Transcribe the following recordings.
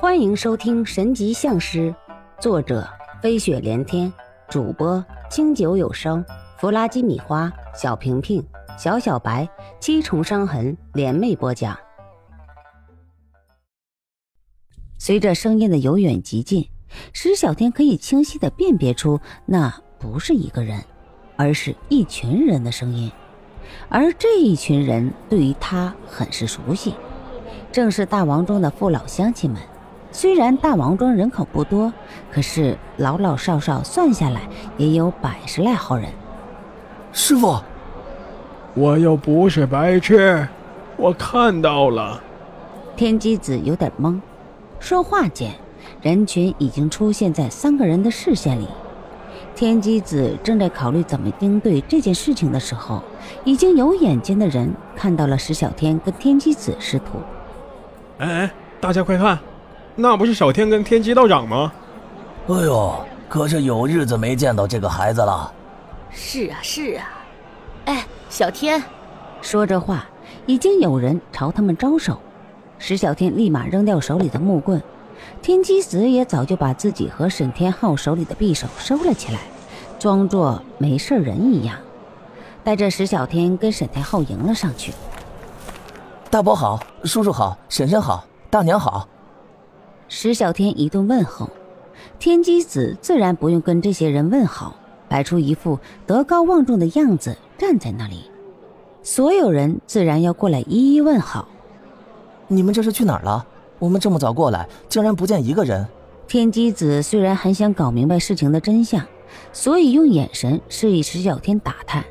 欢迎收听《神级相师》，作者飞雪连天，主播清酒有声，弗拉基米花，小平平，小小白，七重伤痕联袂播讲。随着声音的由远及近，石小天可以清晰的辨别出那不是一个人，而是一群人的声音。而这一群人对于他很是熟悉，正是大王庄的父老乡亲们。虽然大王庄人口不多，可是老老少少算下来也有百十来号人。师傅，我又不是白痴，我看到了。天机子有点懵，说话间，人群已经出现在三个人的视线里。天机子正在考虑怎么应对这件事情的时候，已经有眼尖的人看到了石小天跟天机子师徒。哎哎，大家快看！那不是小天跟天机道长吗？哎呦，可是有日子没见到这个孩子了。是啊，是啊。哎，小天，说着话，已经有人朝他们招手。石小天立马扔掉手里的木棍，天机子也早就把自己和沈天浩手里的匕首收了起来，装作没事人一样，带着石小天跟沈天浩迎了上去。大伯好，叔叔好，婶婶好，大娘好。石小天一顿问候，天机子自然不用跟这些人问好，摆出一副德高望重的样子站在那里。所有人自然要过来一一问好。你们这是去哪儿了？我们这么早过来，竟然不见一个人。天机子虽然很想搞明白事情的真相，所以用眼神示意石小天打探。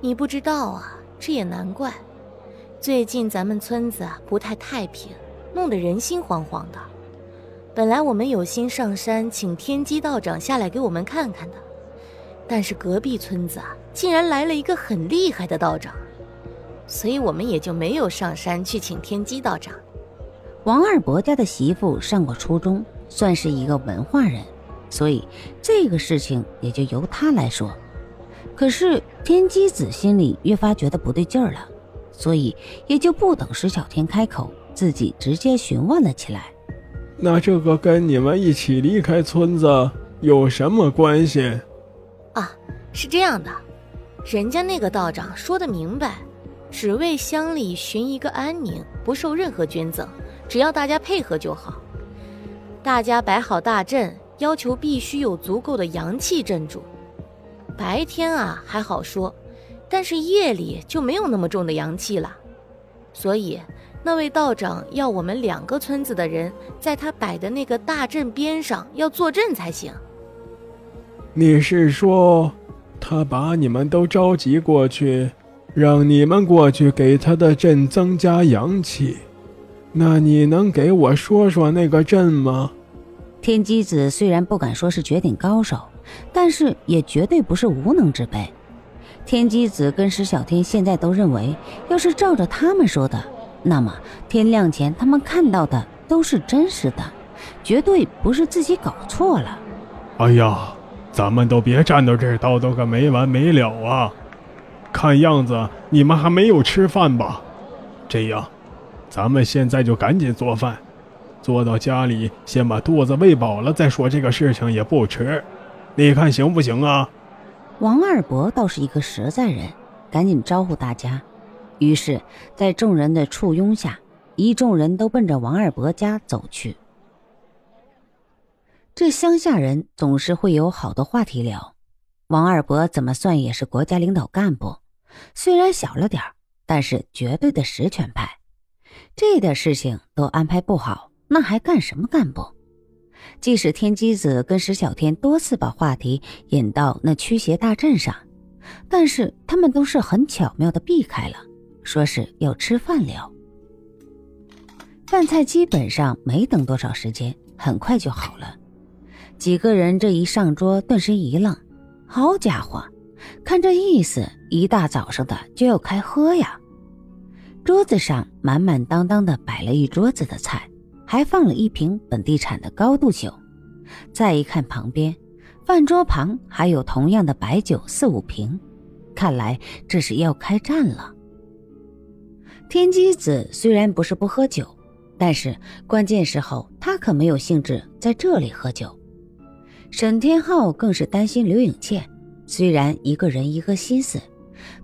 你不知道啊，这也难怪。最近咱们村子啊不太太平，弄得人心惶惶的。本来我们有心上山请天机道长下来给我们看看的，但是隔壁村子啊竟然来了一个很厉害的道长，所以我们也就没有上山去请天机道长。王二伯家的媳妇上过初中，算是一个文化人，所以这个事情也就由他来说。可是天机子心里越发觉得不对劲儿了，所以也就不等石小天开口，自己直接询问了起来。那这个跟你们一起离开村子有什么关系？啊，是这样的，人家那个道长说的明白，只为乡里寻一个安宁，不受任何捐赠，只要大家配合就好。大家摆好大阵，要求必须有足够的阳气镇住。白天啊还好说，但是夜里就没有那么重的阳气了，所以。那位道长要我们两个村子的人在他摆的那个大阵边上要坐镇才行。你是说，他把你们都召集过去，让你们过去给他的阵增加阳气？那你能给我说说那个阵吗？天机子虽然不敢说是绝顶高手，但是也绝对不是无能之辈。天机子跟石小天现在都认为，要是照着他们说的。那么天亮前他们看到的都是真实的，绝对不是自己搞错了。哎呀，咱们都别站到这儿叨叨个没完没了啊！看样子你们还没有吃饭吧？这样，咱们现在就赶紧做饭，做到家里先把肚子喂饱了再说这个事情也不迟。你看行不行啊？王二伯倒是一个实在人，赶紧招呼大家。于是，在众人的簇拥下，一众人都奔着王二伯家走去。这乡下人总是会有好多话题聊。王二伯怎么算也是国家领导干部，虽然小了点但是绝对的实权派。这点事情都安排不好，那还干什么干部？即使天机子跟石小天多次把话题引到那驱邪大阵上，但是他们都是很巧妙的避开了。说是要吃饭聊，饭菜基本上没等多少时间，很快就好了。几个人这一上桌，顿时一愣：“好家伙，看这意思，一大早上的就要开喝呀！”桌子上满满当当的摆了一桌子的菜，还放了一瓶本地产的高度酒。再一看旁边，饭桌旁还有同样的白酒四五瓶，看来这是要开战了。天机子虽然不是不喝酒，但是关键时候他可没有兴致在这里喝酒。沈天浩更是担心刘颖倩，虽然一个人一个心思，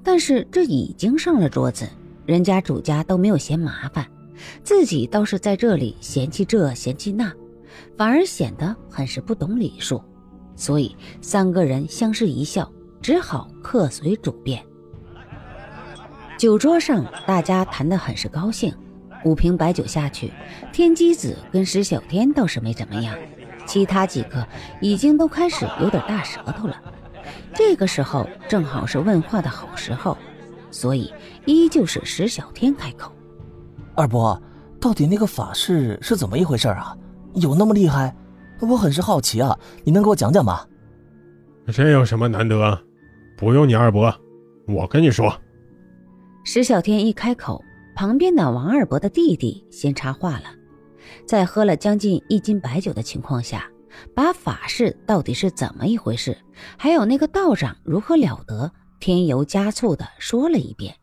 但是这已经上了桌子，人家主家都没有嫌麻烦，自己倒是在这里嫌弃这嫌弃那，反而显得很是不懂礼数。所以三个人相视一笑，只好客随主便。酒桌上，大家谈得很是高兴。五瓶白酒下去，天机子跟石小天倒是没怎么样，其他几个已经都开始有点大舌头了。这个时候正好是问话的好时候，所以依旧是石小天开口：“二伯，到底那个法事是怎么一回事啊？有那么厉害？我很是好奇啊，你能给我讲讲吗？”“这有什么难得？不用你二伯，我跟你说。”石小天一开口。旁边的王二伯的弟弟先插话了，在喝了将近一斤白酒的情况下，把法事到底是怎么一回事，还有那个道长如何了得，添油加醋的说了一遍，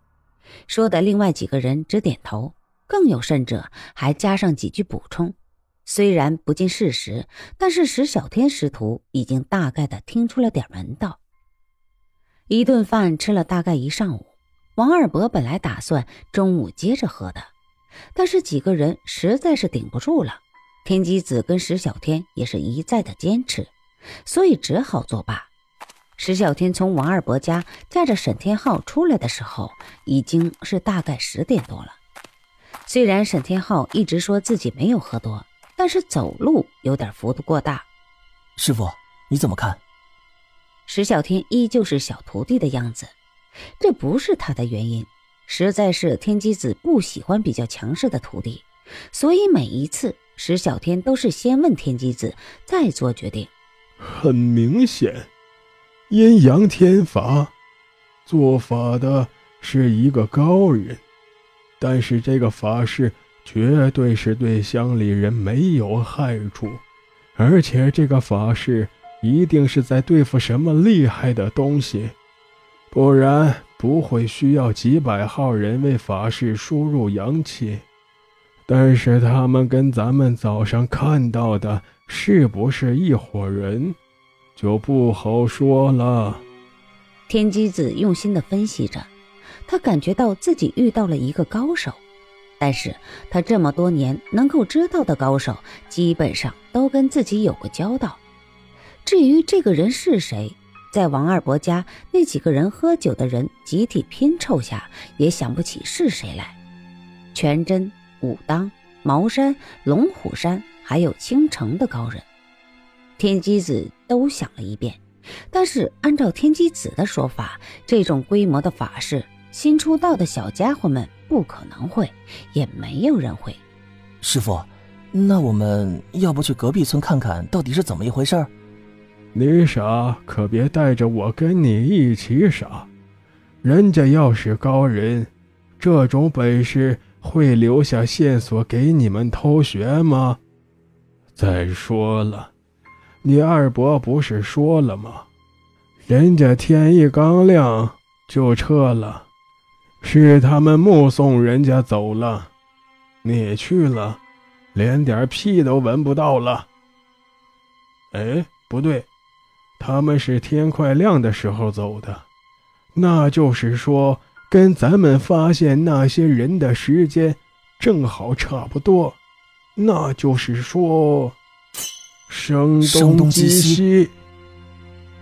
说的另外几个人只点头，更有甚者还加上几句补充。虽然不尽事实，但是石小天师徒已经大概的听出了点门道。一顿饭吃了大概一上午。王二伯本来打算中午接着喝的，但是几个人实在是顶不住了。天机子跟石小天也是一再的坚持，所以只好作罢。石小天从王二伯家驾着沈天浩出来的时候，已经是大概十点多了。虽然沈天浩一直说自己没有喝多，但是走路有点幅度过大。师傅，你怎么看？石小天依旧是小徒弟的样子。这不是他的原因，实在是天机子不喜欢比较强势的徒弟，所以每一次石小天都是先问天机子，再做决定。很明显，阴阳天法，做法的是一个高人，但是这个法事绝对是对乡里人没有害处，而且这个法事一定是在对付什么厉害的东西。不然不会需要几百号人为法事输入阳气，但是他们跟咱们早上看到的是不是一伙人，就不好说了。天机子用心的分析着，他感觉到自己遇到了一个高手，但是他这么多年能够知道的高手，基本上都跟自己有过交道。至于这个人是谁？在王二伯家那几个人喝酒的人集体拼凑下，也想不起是谁来。全真、武当、茅山、龙虎山，还有青城的高人，天机子都想了一遍。但是按照天机子的说法，这种规模的法事，新出道的小家伙们不可能会，也没有人会。师傅，那我们要不去隔壁村看看到底是怎么一回事？你傻，可别带着我跟你一起傻。人家要是高人，这种本事会留下线索给你们偷学吗？再说了，你二伯不是说了吗？人家天一刚亮就撤了，是他们目送人家走了。你去了，连点屁都闻不到了。哎，不对。他们是天快亮的时候走的，那就是说，跟咱们发现那些人的时间正好差不多。那就是说，声东击西。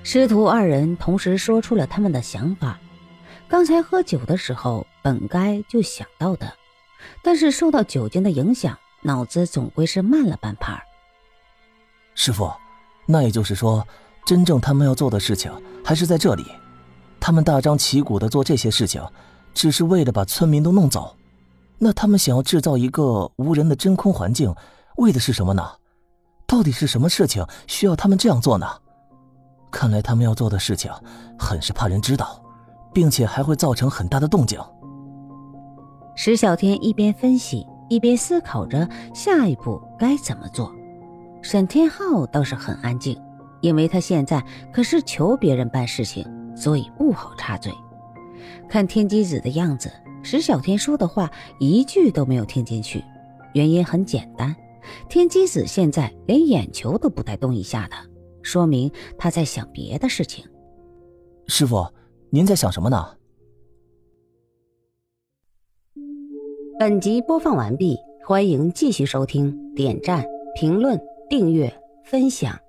师徒二人同时说出了他们的想法。刚才喝酒的时候本该就想到的，但是受到酒精的影响，脑子总归是慢了半拍。师傅，那也就是说。真正他们要做的事情还是在这里，他们大张旗鼓的做这些事情，只是为了把村民都弄走。那他们想要制造一个无人的真空环境，为的是什么呢？到底是什么事情需要他们这样做呢？看来他们要做的事情很是怕人知道，并且还会造成很大的动静。石小天一边分析一边思考着下一步该怎么做。沈天浩倒是很安静。因为他现在可是求别人办事情，所以不好插嘴。看天机子的样子，石小天说的话一句都没有听进去，原因很简单，天机子现在连眼球都不带动一下的，说明他在想别的事情。师傅，您在想什么呢？本集播放完毕，欢迎继续收听，点赞、评论、订阅、分享。